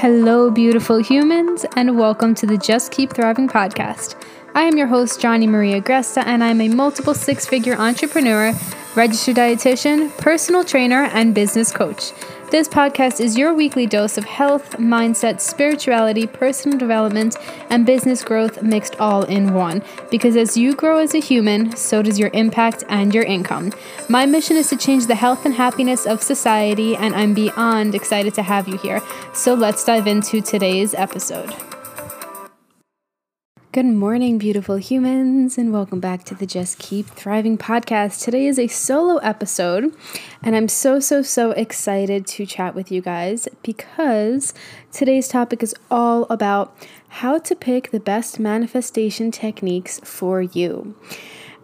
Hello, beautiful humans, and welcome to the Just Keep Thriving podcast. I am your host, Johnny Maria Gresta, and I'm a multiple six figure entrepreneur, registered dietitian, personal trainer, and business coach. This podcast is your weekly dose of health, mindset, spirituality, personal development, and business growth mixed all in one. Because as you grow as a human, so does your impact and your income. My mission is to change the health and happiness of society, and I'm beyond excited to have you here. So let's dive into today's episode. Good morning, beautiful humans, and welcome back to the Just Keep Thriving podcast. Today is a solo episode, and I'm so, so, so excited to chat with you guys because today's topic is all about how to pick the best manifestation techniques for you.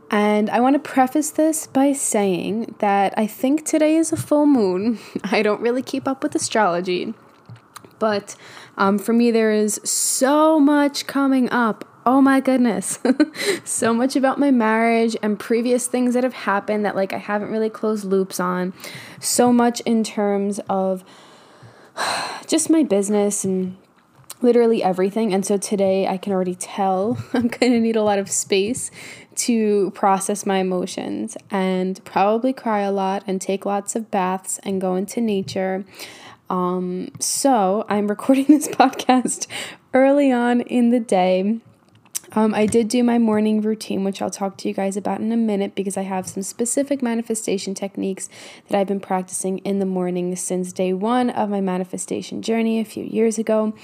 And I want to preface this by saying that I think today is a full moon. I don't really keep up with astrology, but um, for me, there is so much coming up oh my goodness, so much about my marriage and previous things that have happened that like I haven't really closed loops on. So much in terms of just my business and literally everything. And so today I can already tell I'm going to need a lot of space to process my emotions and probably cry a lot and take lots of baths and go into nature. Um, so I'm recording this podcast early on in the day um, I did do my morning routine, which I'll talk to you guys about in a minute because I have some specific manifestation techniques that I've been practicing in the morning since day one of my manifestation journey a few years ago.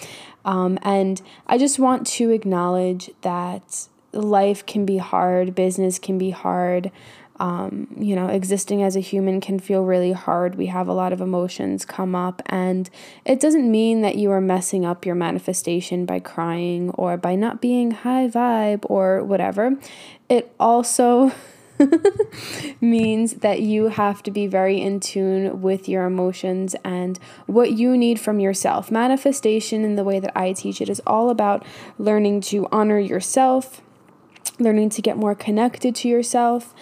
Um, and I just want to acknowledge that life can be hard, business can be hard um, you know, existing as a human can feel really hard. We have a lot of emotions come up, and it doesn't mean that you are messing up your manifestation by crying or by not being high vibe or whatever. It also means that you have to be very in tune with your emotions and what you need from yourself. Manifestation, in the way that I teach it, is all about learning to honor yourself, learning to get more connected to yourself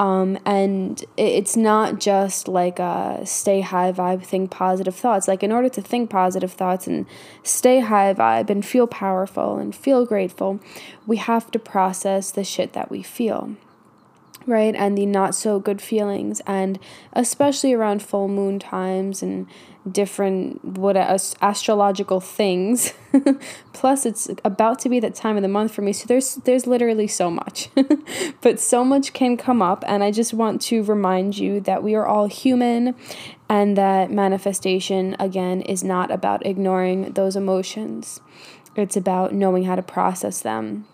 um, and it's not just like a stay high vibe, think positive thoughts. Like, in order to think positive thoughts and stay high vibe and feel powerful and feel grateful, we have to process the shit that we feel right? And the not so good feelings, and especially around full moon times and different what uh, astrological things. Plus, it's about to be that time of the month for me, so there's there's literally so much, but so much can come up, and I just want to remind you that we are all human, and that manifestation again is not about ignoring those emotions. It's about knowing how to process them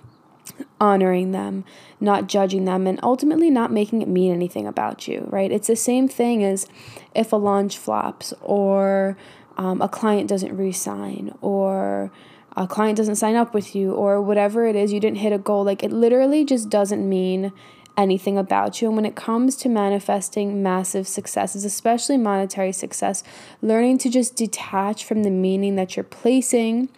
honoring them, not judging them, and ultimately not making it mean anything about you, right? It's the same thing as if a launch flops or um, a client doesn't resign or a client doesn't sign up with you or whatever it is, you didn't hit a goal. Like it literally just doesn't mean anything about you. And when it comes to manifesting massive successes, especially monetary success, learning to just detach from the meaning that you're placing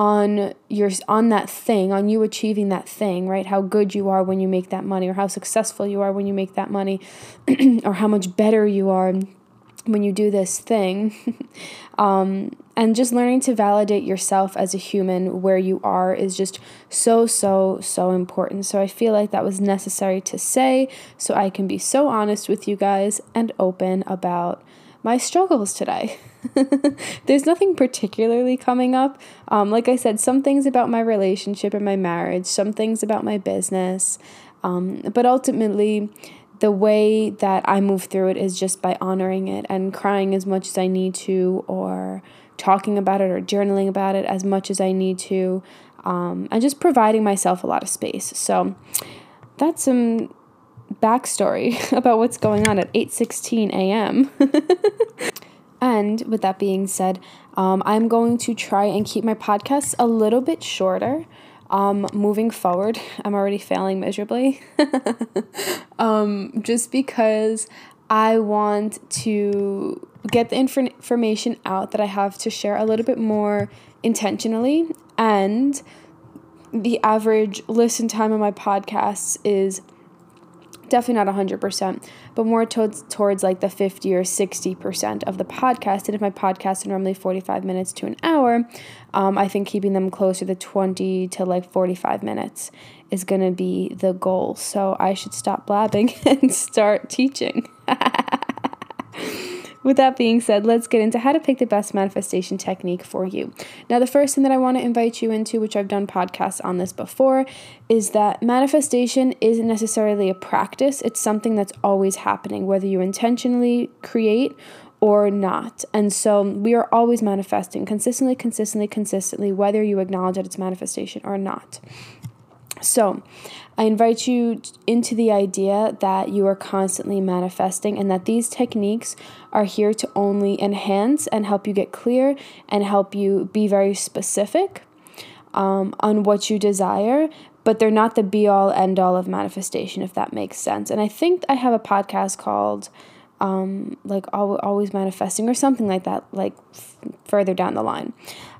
on your on that thing on you achieving that thing right? How good you are when you make that money or how successful you are when you make that money or how much better you are when you do this thing. Um, and just learning to validate yourself as a human where you are is just so so so important. So i feel like that was necessary to say so i can be so honest with you guys and open about my struggles today There's nothing particularly coming up. Um, like I said, some things about my relationship and my marriage, some things about my business. Um, but ultimately, the way that I move through it is just by honoring it and crying as much as I need to, or talking about it, or journaling about it as much as I need to, um, and just providing myself a lot of space. So that's some backstory about what's going on at 8:16 a.m. And with that being said, um, I'm going to try and keep my podcasts a little bit shorter. Um, moving forward, I'm already failing miserably. um, just because I want to get the inf- information out that I have to share a little bit more intentionally. And the average listen time of my podcasts is definitely not 100% but more towards towards like the 50 or 60% of the podcast. And if my podcasts are normally 45 minutes to an hour um, i think keeping them closer to 20 to like 45 minutes is going to be the goal. So i should stop blabbing and start teaching with that being said, let's get into how to pick the best manifestation technique for you. Now, the first thing that I want to invite you into, which I've done podcasts on this before, is that manifestation isn't necessarily a practice, it's something that's always happening, whether you intentionally create or not. And so we are always manifesting consistently, consistently, consistently, whether you acknowledge that it's manifestation or not. So, I invite you into the idea that you are constantly manifesting and that these techniques are here to only enhance and help you get clear and help you be very specific um, on what you desire, but they're not the be all end all of manifestation, if that makes sense. And I think I have a podcast called um, like always manifesting or something like that, like f- further down the line.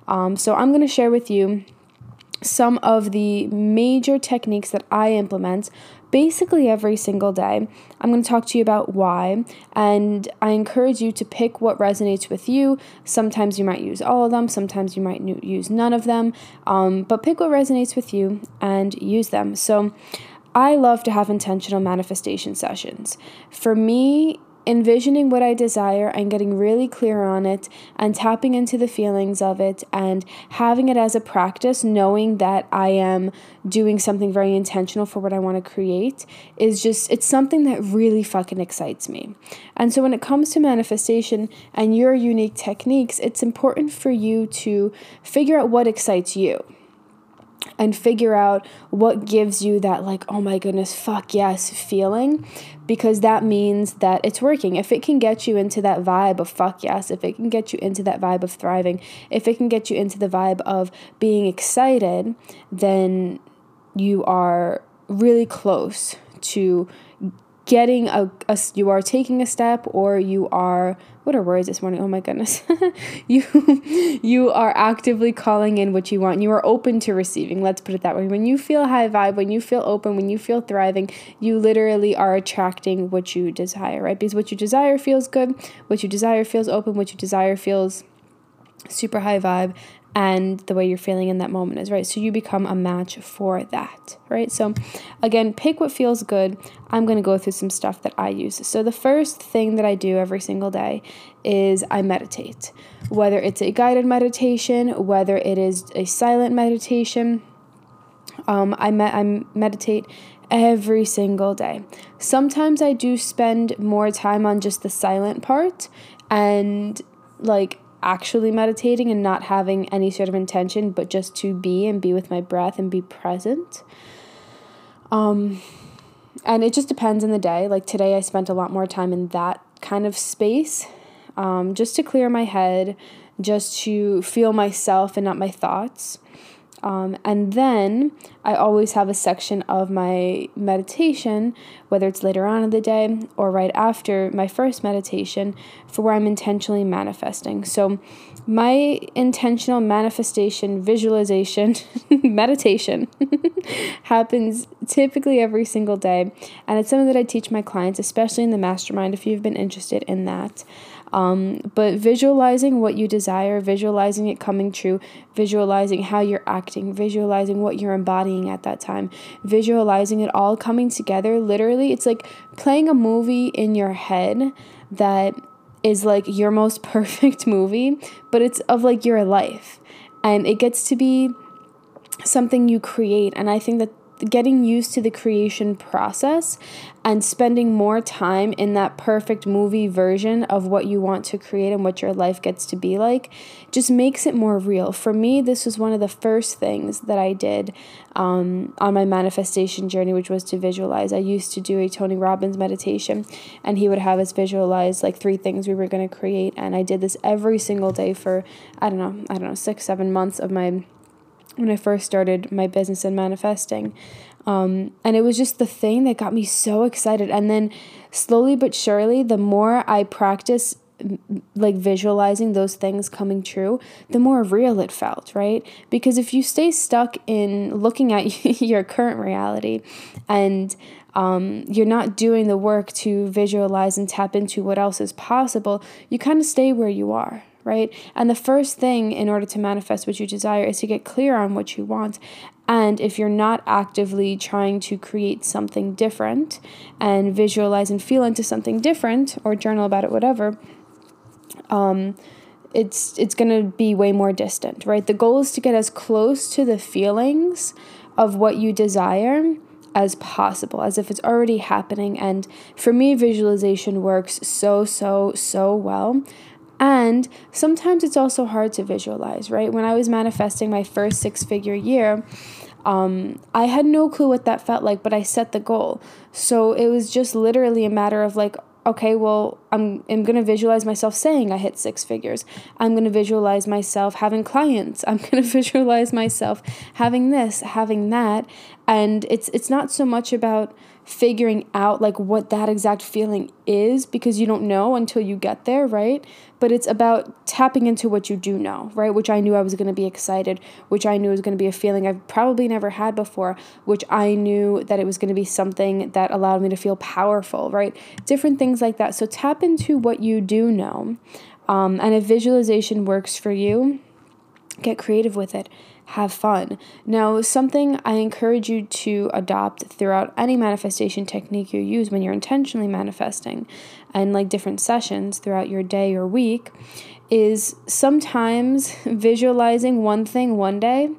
Um, so I'm going to share with you some of the major techniques that I implement basically every single day. I'm going to talk to you about why, and I encourage you to pick what resonates with you. Sometimes you might use all of them, sometimes you might use none of them, um, but pick what resonates with you and use them. So, I love to have intentional manifestation sessions. For me, envisioning what I desire and getting really clear on it and tapping into the feelings of it and having it as a practice, knowing that I am doing something very intentional for what I want to create is just, it's something that really fucking excites me. And so when it comes to manifestation and your unique techniques, it's important for you to figure out what excites you and figure out what gives you that like oh my goodness fuck yes feeling because that means that it's working. If it can get you into that vibe of fuck yes if it can get you into that vibe of thriving if it can get you into the vibe of being excited then you are really close to getting a, a you are taking a step or you are what are words this morning? Oh my goodness. you you are actively calling in what you want. You are open to receiving. Let's put it that way. When you feel high vibe, when you feel open, when you feel thriving, you literally are attracting what you desire, right? Because what you desire feels good, what you desire feels open, what you desire feels super high vibe and the way you're feeling in that moment is right. So you become a match for that, right? So again, pick what feels good. I'm going to go through some stuff that I use. So the first thing that I do every single day is I meditate. Whether it's a guided meditation, whether it is a silent meditation, um, I, me- I meditate every single day. Sometimes I do spend more time on just the silent part and like actually meditating and not having any sort of intention, but just to be and be with my breath and be present. Um, and it just depends on the day. Like today, I spent a lot more time in that kind of space um, just to clear my head, just to feel myself and not my thoughts. Um, and then I always have a section of my meditation, whether it's later on in the day or right after my first meditation, for where I'm intentionally manifesting. So, my intentional manifestation, visualization, meditation happens typically every single day. And it's something that I teach my clients, especially in the mastermind, if you've been interested in that. Um, but visualizing what you desire, visualizing it coming true, visualizing how you're acting, visualizing what you're embodying at that time, visualizing it all coming together. Literally, it's like playing a movie in your head that is like your most perfect movie, but it's of like your life. And it gets to be something you create. And I think that getting used to the creation process and spending more time in that perfect movie version of what you want to create and what your life gets to be like just makes it more real. For me, this was one of the first things that I did um, on my manifestation journey, which was to visualize. I used to do a Tony Robbins meditation, and he would have us visualize like three things we were going to create. And I did this every single day for, I don't know, I don't know, six, seven months of my when I first started my business and manifesting. Um, and it was just the thing that got me so excited. And then slowly but surely, the more I practice like visualizing those things coming true, the more real it felt, right? Because if you stay stuck in looking at your current reality and um, you're not doing the work to visualize and tap into what else is possible, you kind of stay where you are, right? And the first thing in order to manifest what you desire is to get clear on what you want. And if you're not actively trying to create something different and visualize and feel into something different or journal about it, whatever, um, it's it's to be way more distant, right? The goal is to get as close to the feelings of what you desire as possible, as if it's already happening. And for me, visualization works so, so, so well. And sometimes it's also hard to visualize, right? When I was manifesting my first six figure year, um, I had no clue what that felt like, but I set the goal. So it was just literally a matter of like, okay, well, I'm, I'm going to visualize myself saying I hit six figures. I'm going to visualize myself having clients. I'm going to visualize myself having this, having that. And it's it's not so much about figuring out like what that exact feeling is because you don't know until you get there, right? But it's about tapping into what you do know, right? Which I knew I was going to be excited, which I knew was going to be a feeling I've probably never had before, which I knew that it was going to be something that allowed me to feel powerful, right? Different things like that. So tap into what you do know. Um, and if visualization works for you, get creative with it have fun. Now, something I encourage you to adopt throughout any manifestation technique you use when you're intentionally manifesting and like different sessions throughout your day or week is sometimes visualizing one thing one day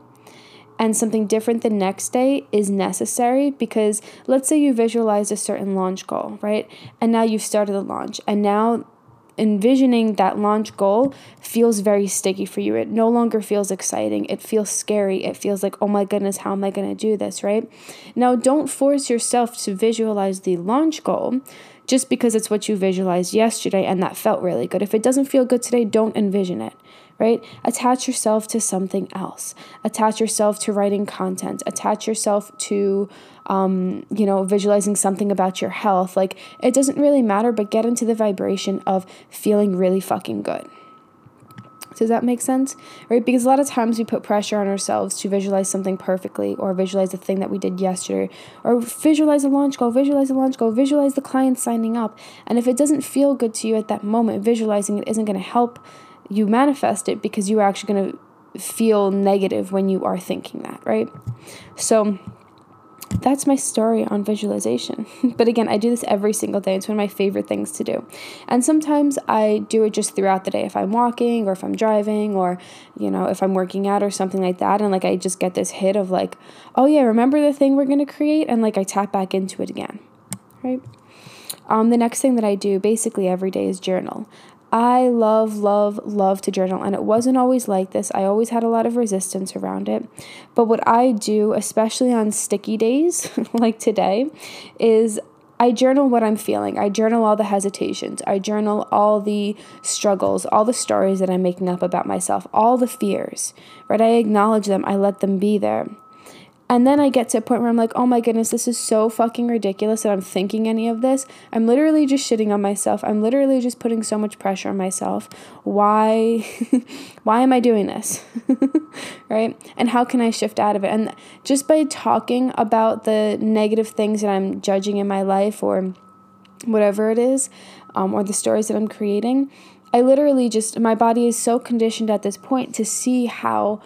and something different the next day is necessary because let's say you visualized a certain launch goal, right? And now you've started the launch and now envisioning that launch goal feels very sticky for you. It no longer feels exciting. It feels scary. It feels like, oh my goodness, how am I going to do this, right? Now, don't force yourself to visualize the launch goal just because it's what you visualized yesterday and that felt really good. If it doesn't feel good today, don't envision it right? Attach yourself to something else. Attach yourself to writing content. Attach yourself to, um, you know, visualizing something about your health. Like, it doesn't really matter, but get into the vibration of feeling really fucking good. Does that make sense? Right? Because a lot of times we put pressure on ourselves to visualize something perfectly or visualize the thing that we did yesterday or visualize a launch goal, visualize a launch goal, visualize the client signing up. And if it doesn't feel good to you at that moment, visualizing it isn't going to help you manifest it because you are actually going to feel negative when you are thinking that, right? So that's my story on visualization. but again, I do this every single day. It's one of my favorite things to do. And sometimes I do it just throughout the day if I'm walking or if I'm driving or, you know, if I'm working out or something like that. And like I just get this hit of like, oh yeah, remember the thing we're going to create? And like I tap back into it again, right? Um, the next thing that I do basically every day is journal. I love, love, love to journal, and it wasn't always like this. I always had a lot of resistance around it. But what I do, especially on sticky days like today, is I journal what I'm feeling. I journal all the hesitations. I journal all the struggles, all the stories that I'm making up about myself, all the fears, right? I acknowledge them, I let them be there. And then I get to a point where I'm like, oh my goodness, this is so fucking ridiculous that I'm thinking any of this. I'm literally just shitting on myself. I'm literally just putting so much pressure on myself. Why why am I doing this? right? And how can I shift out of it? And just by talking about the negative things that I'm judging in my life or whatever it is, um, or the stories that I'm creating, I literally just my body is so conditioned at this point to see how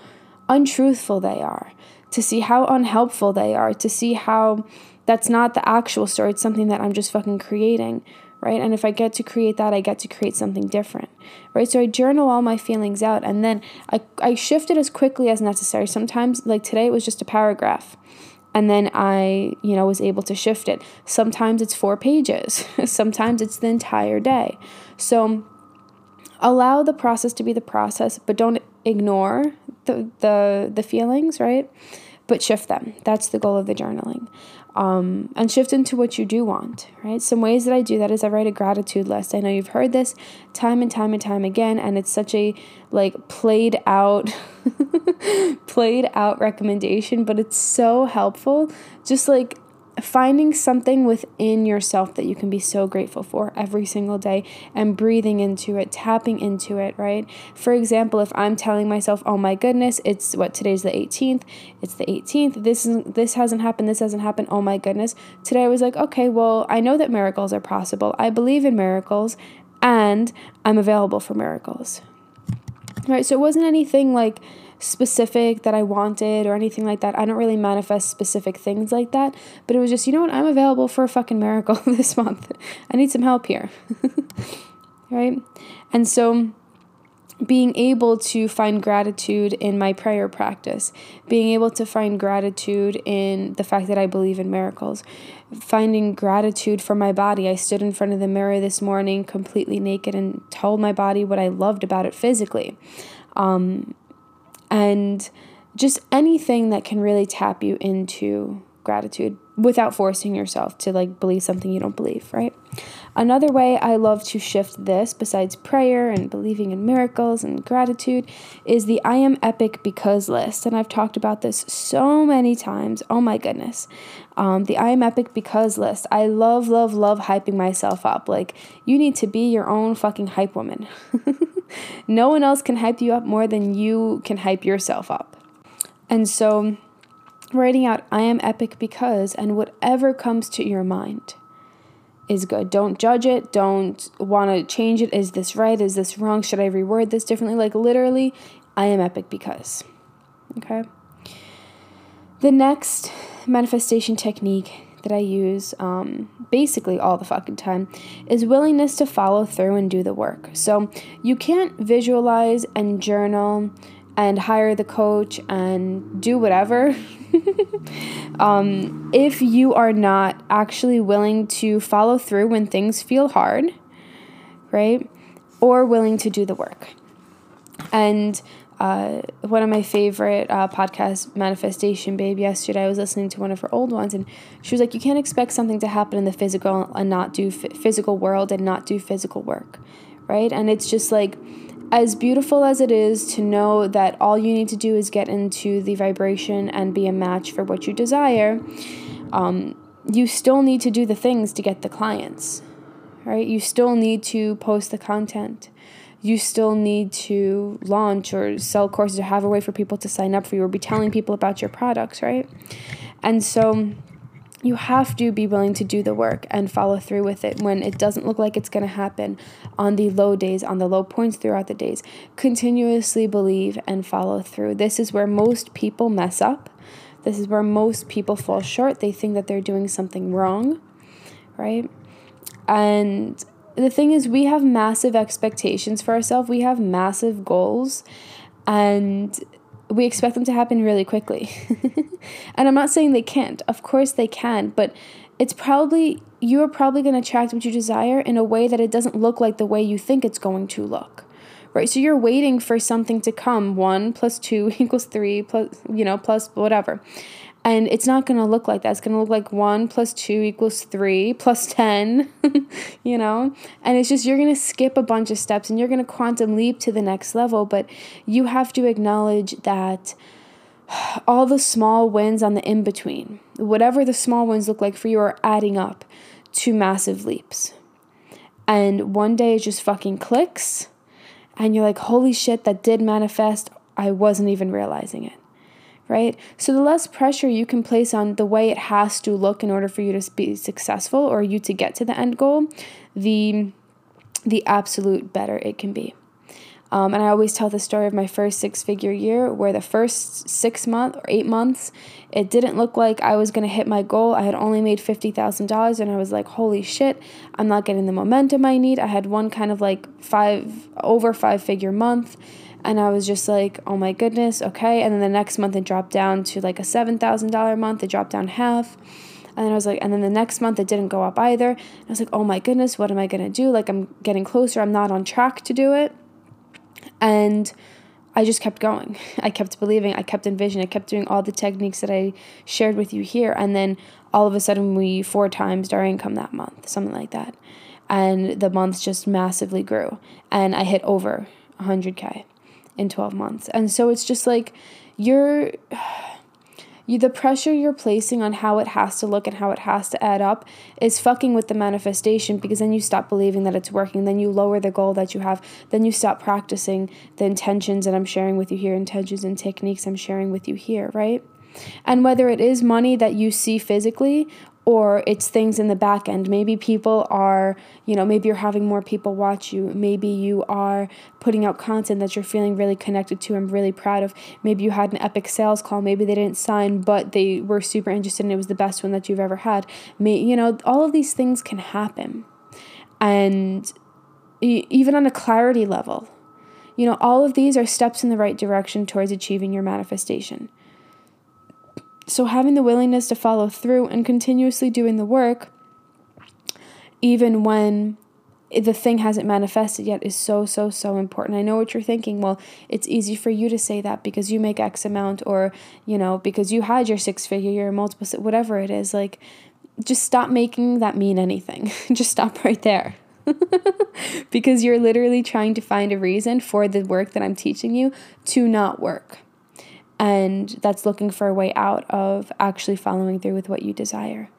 untruthful they are to see how unhelpful they are, to see how that's not the actual story. It's something that I'm just fucking creating, right? And if I get to create that, I get to create something different, right? So I journal all my feelings out and then I, I shift it as quickly as necessary. Sometimes, like today, it was just a paragraph. And then I, you know, was able to shift it. Sometimes it's four pages. Sometimes it's the entire day. So allow the process to be the process, but don't ignore the the, the feelings, right? But shift them. That's the goal of the journaling. Um, and shift into what you do want, right? Some ways that I do that is I write a gratitude list. I know you've heard this time and time and time again, and it's such a like played out, played out recommendation, but it's so helpful. Just like finding something within yourself that you can be so grateful for every single day and breathing into it, tapping into it, right? For example, if I'm telling myself, "Oh my goodness, it's what today's the 18th. It's the 18th. This is this hasn't happened. This hasn't happened. Oh my goodness." Today I was like, "Okay, well, I know that miracles are possible. I believe in miracles and I'm available for miracles." Right? So it wasn't anything like specific that I wanted or anything like that. I don't really manifest specific things like that, but it was just, you know what, I'm available for a fucking miracle this month. I need some help here. right? And so being able to find gratitude in my prayer practice, being able to find gratitude in the fact that I believe in miracles, finding gratitude for my body. I stood in front of the mirror this morning completely naked and told my body what I loved about it physically. Um, and just anything that can really tap you into gratitude without forcing yourself to like believe something you don't believe, right? Another way I love to shift this, besides prayer and believing in miracles and gratitude, is the I am epic because list. And I've talked about this so many times. Oh my goodness. Um, the I am epic because list. I love, love, love hyping myself up. Like, you need to be your own fucking hype woman. no one else can hype you up more than you can hype yourself up. And so, writing out I am epic because, and whatever comes to your mind is good. Don't judge it. Don't want to change it. Is this right? Is this wrong? Should I reword this differently? Like, literally, I am epic because. Okay. The next manifestation technique that I use um, basically all the fucking time is willingness to follow through and do the work. So you can't visualize and journal and hire the coach and do whatever um, if you are not actually willing to follow through when things feel hard, right? Or willing to do the work. And uh, one of my favorite uh, podcasts, Manifestation Babe, yesterday I was listening to one of her old ones, and she was like, "You can't expect something to happen in the physical and not do f- physical world and not do physical work, right?" And it's just like, as beautiful as it is to know that all you need to do is get into the vibration and be a match for what you desire, um, you still need to do the things to get the clients, right? You still need to post the content you still need to launch or sell courses or have a way for people to sign up for you or be telling people about your products, right? And so you have to be willing to do the work and follow through with it when it doesn't look like it's going to happen on the low days, on the low points throughout the days. Continuously believe and follow through. This is where most people mess up. This is where most people fall short. They think that they're doing something wrong, right? And the thing is, we have massive expectations for ourselves, we have massive goals, and we expect them to happen really quickly. and I'm not saying they can't, of course they can, but it's probably, you are probably going to attract what you desire in a way that it doesn't look like the way you think it's going to look. Right, so you're waiting for something to come. One plus two equals three, plus you know, plus whatever. And it's not going to look like that. It's going to look like 1 plus 2 equals 3 plus 10, you know? And it's just you're going to skip a bunch of steps and you're going to quantum leap to the next level. But you have to acknowledge that all the small wins on the in between, whatever the small wins look like for you, are adding up to massive leaps. And one day it just fucking clicks. And you're like, holy shit, that did manifest. I wasn't even realizing it right? So the less pressure you can place on the way it has to look in order for you to be successful or you to get to the end goal, the the absolute better it can be. Um, and I always tell the story of my first six figure year where the first six months or eight months, it didn't look like I was going to hit my goal. I had only made $50,000 and I was like, holy shit, I'm not getting the momentum I need. I had one kind of like five, over five figure month and I was just like, oh my goodness, okay. And then the next month it dropped down to like a $7,000 month. It dropped down half. And then I was like, and then the next month it didn't go up either. And I was like, oh my goodness, what am I to do? Like, I'm getting closer. I'm not on track to do it. And I just kept going. I kept believing. I kept envisioning. I kept doing all the techniques that I shared with you here. And then all of a sudden, we four times our income that month, something like that. And the months just massively grew. And I hit over 100K in 12 months. And so it's just like you're You, the pressure you're placing on how it has to look and how it has to add up is fucking with the manifestation because then you stop believing that it's working. Then you lower the goal that you have. Then you stop practicing the intentions that I'm sharing with you here, intentions and techniques I'm sharing with you here, right? And whether it is money that you see physically or it's things in the back end. Maybe people are, you know, maybe you're having more people watch you. Maybe you are putting out content that you're feeling really connected to and really proud of. Maybe you had an epic sales call. Maybe they didn't sign, but they were super interested and it was the best one that you've ever had. May, you know, all of these things can happen. And even on a clarity level, you know, all of these are steps in the right direction towards achieving your manifestation. So, having the willingness to follow through and continuously doing the work, even when the thing hasn't manifested yet, is so, so, so important. I know what you're thinking. Well, it's easy for you to say that because you make X amount, or, you know, because you had your six figure year, multiple, whatever it is. Like, just stop making that mean anything. just stop right there. because you're literally trying to find a reason for the work that I'm teaching you to not work and that's looking for a way out of actually following through with what you desire.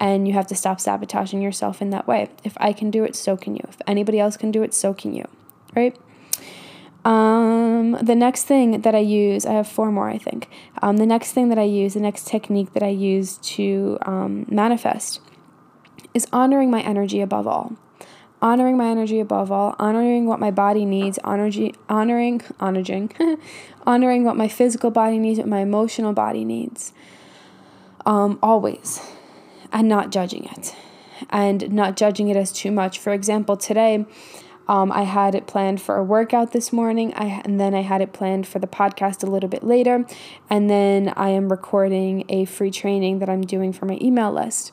And you have to stop sabotaging yourself in that way. If I can do it, so can you. If anybody else can do it, so can you. Right? Um, the next thing that I use, I have four more, I think. Um, the next thing that I use, the next technique that I use to um, manifest is honoring my energy above all honoring my energy above all, honoring what my body needs, honoring, honoring, honoring, honoring what my physical body needs, what my emotional body needs, um, always, and not judging it, and not judging it as too much. For example, today. Um, I had it planned for a workout this morning, I, and then I had it planned for the podcast a little bit later, and then I am recording a free training that I'm doing for my email list.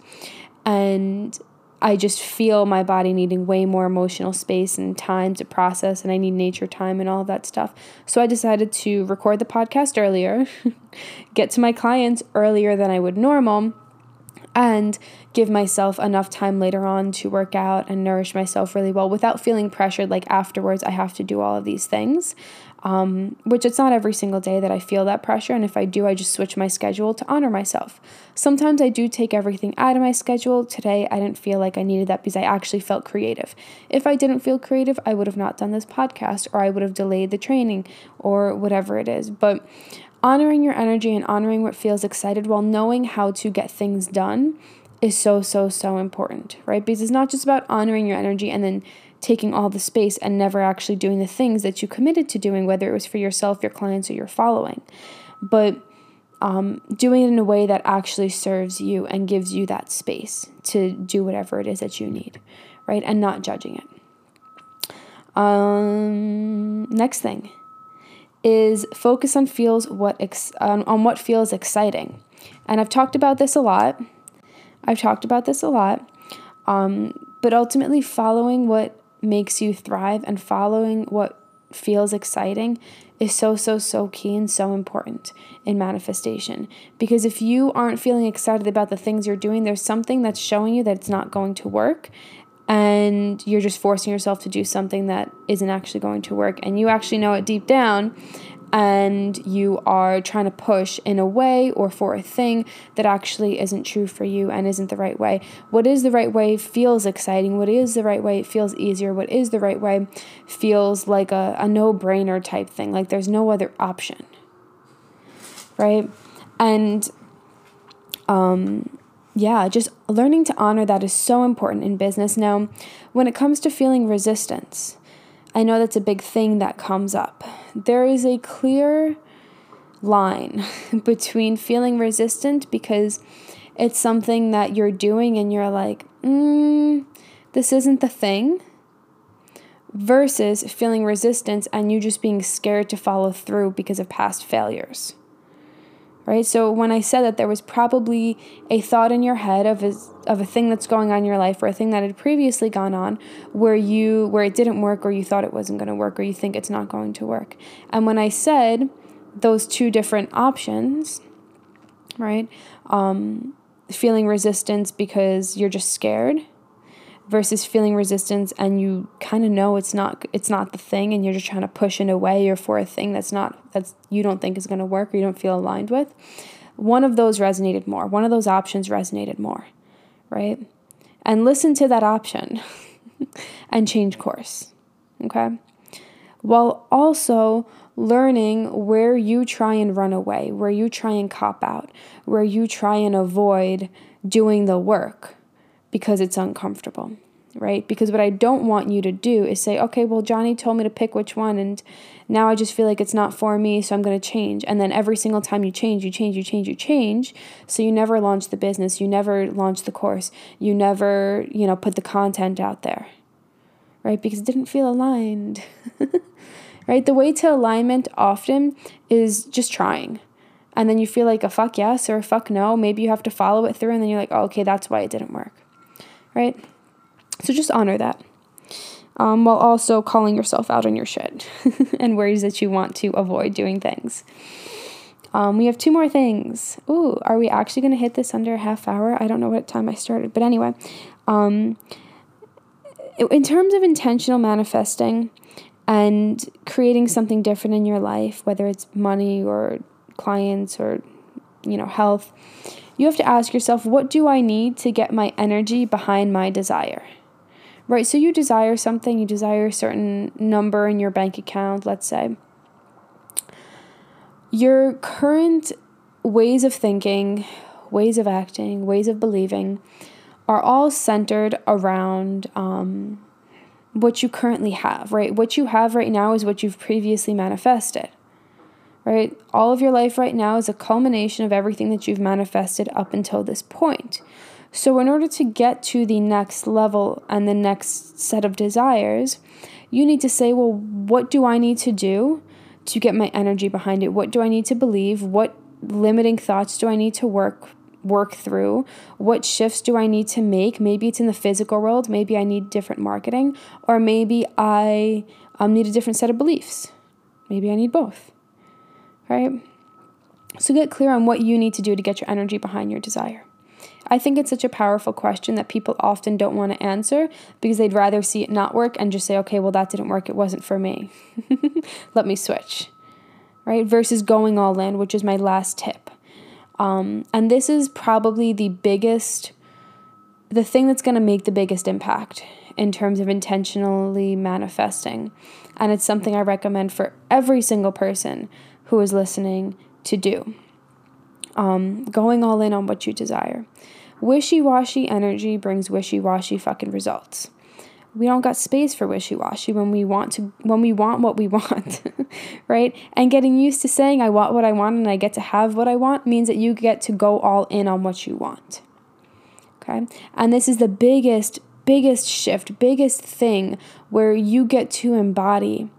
And I just feel my body needing way more emotional space and time to process, and I need nature time and all of that stuff. So I decided to record the podcast earlier, get to my clients earlier than I would normal, and give myself enough time later on to work out and nourish myself really well without feeling pressured like afterwards I have to do all of these things um, which it's not every single day that I feel that pressure. And if I do, I just switch my schedule to honor myself. Sometimes I do take everything out of my schedule. Today, I didn't feel like I needed that because I actually felt creative. If I didn't feel creative, I would have not done this podcast or I would have delayed the training or whatever it is. But honoring your energy and honoring what feels excited while knowing how to get things done is so, so, so important, right? Because it's not just about honoring your energy and then taking all the space and never actually doing the things that you committed to doing, whether it was for yourself, your clients, or your following. But um, doing it in a way that actually serves you and gives you that space to do whatever it is that you need, right? And not judging it. Um, next thing is focus on feels what ex- on, on what feels exciting, and I've talked about this a lot. I've talked about this a lot, um, but ultimately following what makes you thrive and following what feels exciting is so, so, so key and so important in manifestation. Because if you aren't feeling excited about the things you're doing, there's something that's showing you that it's not going to work. And you're just forcing yourself to do something that isn't actually going to work. And you actually know it deep down and you are trying to push in a way or for a thing that actually isn't true for you and isn't the right way. What is the right way feels exciting. What is the right way feels easier. What is the right way feels like a, a no brainer type thing. Like there's no other option. Right? And um, yeah, just learning to honor that is so important in business. Now, when it comes to feeling resistance, I know that's a big thing that comes up. There is a clear line between feeling resistant because it's something that you're doing and you're like, mm, this isn't the thing, versus feeling resistance and you just being scared to follow through because of past failures right? So when I said that there was probably a thought in your head of a, of a thing that's going on in your life or a thing that had previously gone on where you where it didn't work or you thought it wasn't going to work or you think it's not going to work. And when I said those two different options, right? Um, feeling resistance because you're just scared versus feeling resistance and you kind of know it's not it's not the thing and you're just trying to push it away or for a thing that's not that's you don't think is going to work or you don't feel aligned with one of those resonated more. One of those options resonated more, right? And listen to that option and change course, okay? While also learning where you try and run away, where you try and cop out, where you try and avoid doing the work because it's uncomfortable right? Because what I don't want you to do is say, okay, well, Johnny told me to pick which one, and now I just feel like it's not for me, so I'm going to change. And then every single time you change, you change, you change, you change. So you never launch the business, you never launch the course, you never, you know, put the content out there, right? Because it didn't feel aligned, right? The way to alignment often is just trying. And then you feel like a fuck yes or a fuck no. Maybe you have to follow it through, and then you're like, oh, okay, that's why it didn't work, right? So just honor that. Um, while also calling yourself out on your shit and worries that you want to avoid doing things. Um, we have two more things. Ooh, are we actually going to hit this under a half hour? I don't know what time I started, but anyway, um, in terms of intentional manifesting and creating something different in your life, whether it's money or clients or you know health, you have to ask yourself, what do I need to get my energy behind my desire? right? So you desire something, you desire a certain number in your bank account, let's say. Your current ways of thinking, ways of acting, ways of believing are all centered around um, what you currently have, right? What you have right now is what you've previously manifested, right? All of your life right now is a culmination of everything that you've manifested up until this point. So, in order to get to the next level and the next set of desires, you need to say, well, what do I need to do to get my energy behind it? What do I need to believe? What limiting thoughts do I need to work work through? What shifts do I need to make? Maybe it's in the physical world, maybe I need different marketing, or maybe I um, need a different set of beliefs. Maybe I need both. Right? So get clear on what you need to do to get your energy behind your desire. I think it's such a powerful question that people often don't want to answer because they'd rather see it not work and just say, okay, well, that didn't work. It wasn't for me. Let me switch. Right? Versus going all in, which is my last tip. Um, and this is probably the biggest, the thing that's going to make the biggest impact in terms of intentionally manifesting. And it's something I recommend for every single person who is listening to do. Um, going all in on what you desire. Wishy washy energy brings wishy washy fucking results. We don't got space for wishy washy when we want to when we want what we want, right? And getting used to saying I want what I want and I get to have what I want means that you get to go all in on what you want. Okay? And this is the biggest biggest shift, biggest thing where you get to embody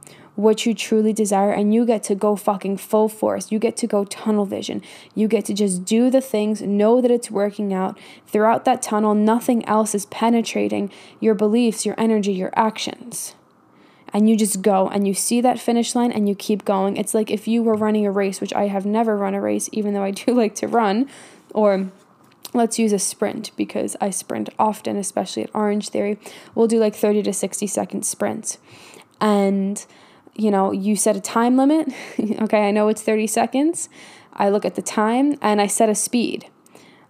what you truly desire and you get to go fucking full force. You get to go tunnel vision. You get to just do the things, know that it's working out. Throughout that tunnel, nothing else is penetrating your beliefs, your energy, your actions. And you just go and you see that finish line and you keep going. It's like if you were running a race, which I have never run a race, even though I do like to run, or let's use a sprint because I sprint often, especially at Orange Theory. We'll do like 30 to 60 second sprints. And you know, you set a time limit. okay, I know it's 30 seconds. I look at the time and I set a speed.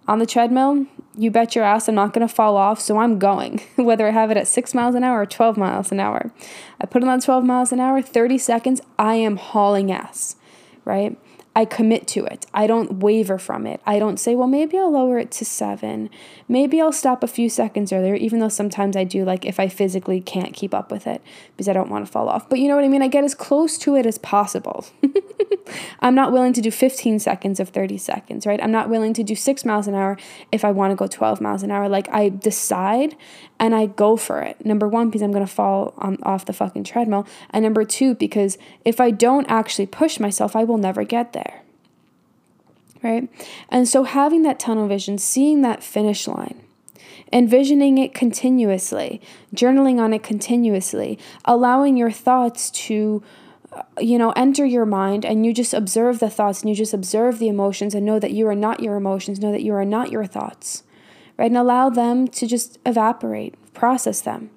On the treadmill, you bet your ass I'm not going to fall off, so I'm going, whether I have it at 6 miles an hour or 12 miles an hour. I put it on 12 miles an hour, 30 seconds, I am hauling ass, right? I commit to it. I don't waver from it. I don't say, well, maybe I'll lower it to seven. Maybe I'll stop a few seconds earlier, even though sometimes I do, like if I physically can't keep up with it because I don't want to fall off. But you know what I mean? I get as close to it as possible. I'm not willing to do 15 seconds of 30 seconds, right? I'm not willing to do six miles an hour if I want to go 12 miles an hour. Like I decide and I go for it. Number one, because I'm going to fall on, off the fucking treadmill. And number two, because if I don't actually push myself, I will never get there right? And so having that tunnel vision, seeing that finish line, envisioning it continuously, journaling on it continuously, allowing your thoughts to uh, you know enter your mind and you just observe the thoughts and you just observe the emotions and know that you are not your emotions know that you are not your thoughts right and allow them to just evaporate process them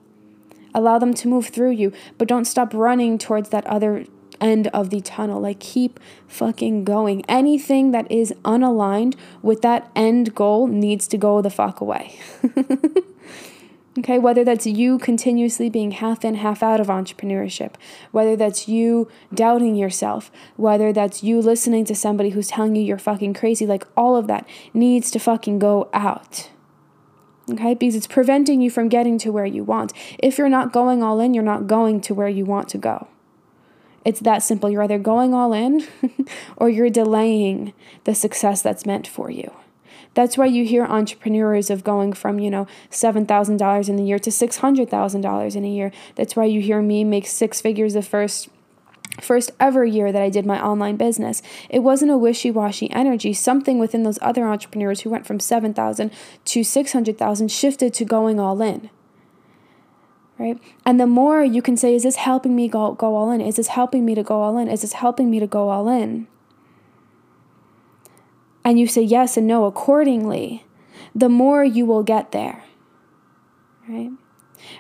allow them to move through you but don't stop running towards that other end of the tunnel. Like, keep fucking going. Anything that is unaligned with that end goal needs to go the fuck away. okay, whether that's you continuously being half in, half out of entrepreneurship, whether that's you doubting yourself, whether that's you listening to somebody who's telling you you're fucking crazy, like, all of that needs to fucking go out okay? Because it's preventing you from getting to where you want. If you're not going all in, you're not going to where you want to go. It's that simple. You're either going all in or you're delaying the success that's meant for you. That's why you hear entrepreneurs of going from, you know, $7,000 in a year to $600,000 in a year. That's why you hear me make six figures the first first ever year that I did my online business. It wasn't a wishy-washy energy. Something within those other entrepreneurs who went from 7,000 to 600,000 shifted to going all in right? And the more you can say, is this helping me go, go all in? Is this helping me to go all in? Is this helping me to go all in? And you say yes and no accordingly, the more you will get there, right?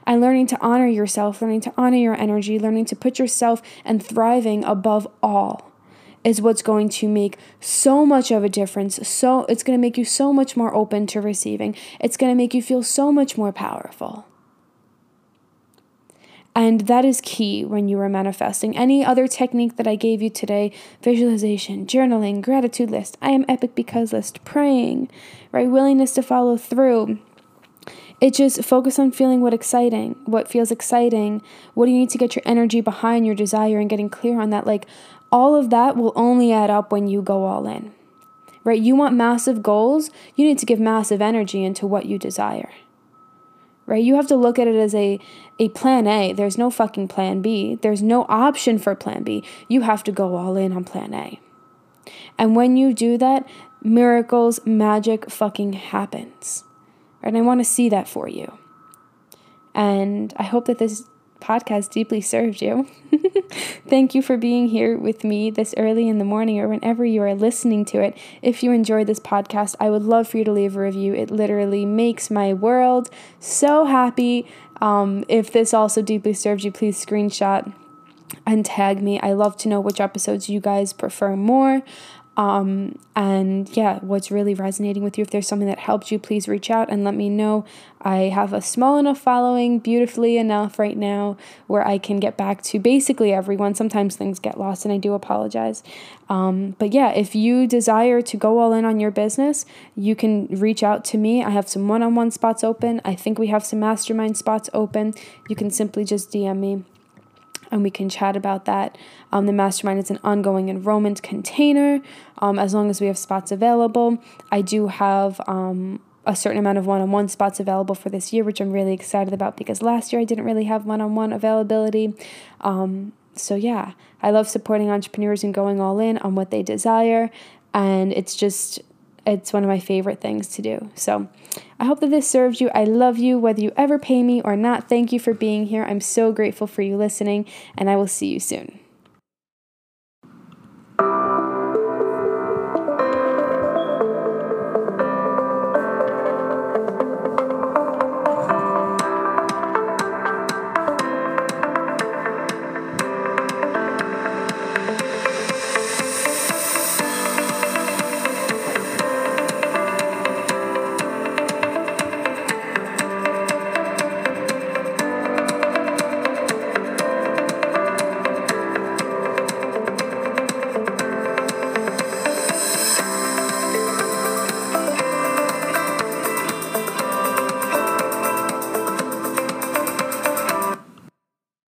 And learning to honor yourself, learning to honor your energy, learning to put yourself and thriving above all is what's going to make so much of a difference. So it's going to make you so much more open to receiving. It's going to make you feel so much more powerful. And that is key when you are manifesting. Any other technique that I gave you today visualization, journaling, gratitude list, I am epic because list, praying, right? Willingness to follow through. It just focus on feeling what exciting, what feels exciting. What do you need to get your energy behind your desire and getting clear on that? Like all of that will only add up when you go all in. Right? You want massive goals, you need to give massive energy into what you desire right? You have to look at it as a a plan A. There's no fucking plan B. There's no option for plan B. You have to go all in on plan A. And when you do that, miracles, magic fucking happens. And I want to see that for you. And I hope that this podcast deeply served you. Thank you for being here with me this early in the morning or whenever you are listening to it. If you enjoyed this podcast, I would love for you to leave a review. It literally makes my world so happy. Um, if this also deeply served you, please screenshot and tag me. I love to know which episodes you guys prefer more. Um, and yeah, what's really resonating with you. If there's something that helped you, please reach out and let me know. I have a small enough following, beautifully enough right now, where I can get back to basically everyone. Sometimes things get lost, and I do apologize. Um, but yeah, if you desire to go all in on your business, you can reach out to me. I have some one on one spots open. I think we have some mastermind spots open. You can simply just DM me and we can chat about that. Um, the mastermind is an ongoing enrollment container um, as long as we have spots available. I do have um, a certain amount of one on one spots available for this year, which I'm really excited about because last year I didn't really have one on one availability. Um, so, yeah, I love supporting entrepreneurs and going all in on what they desire. And it's just it's one of my favorite things to do. So I hope that this served you. I love you, whether you ever pay me or not. Thank you for being here. I'm so grateful for you listening, and I will see you soon.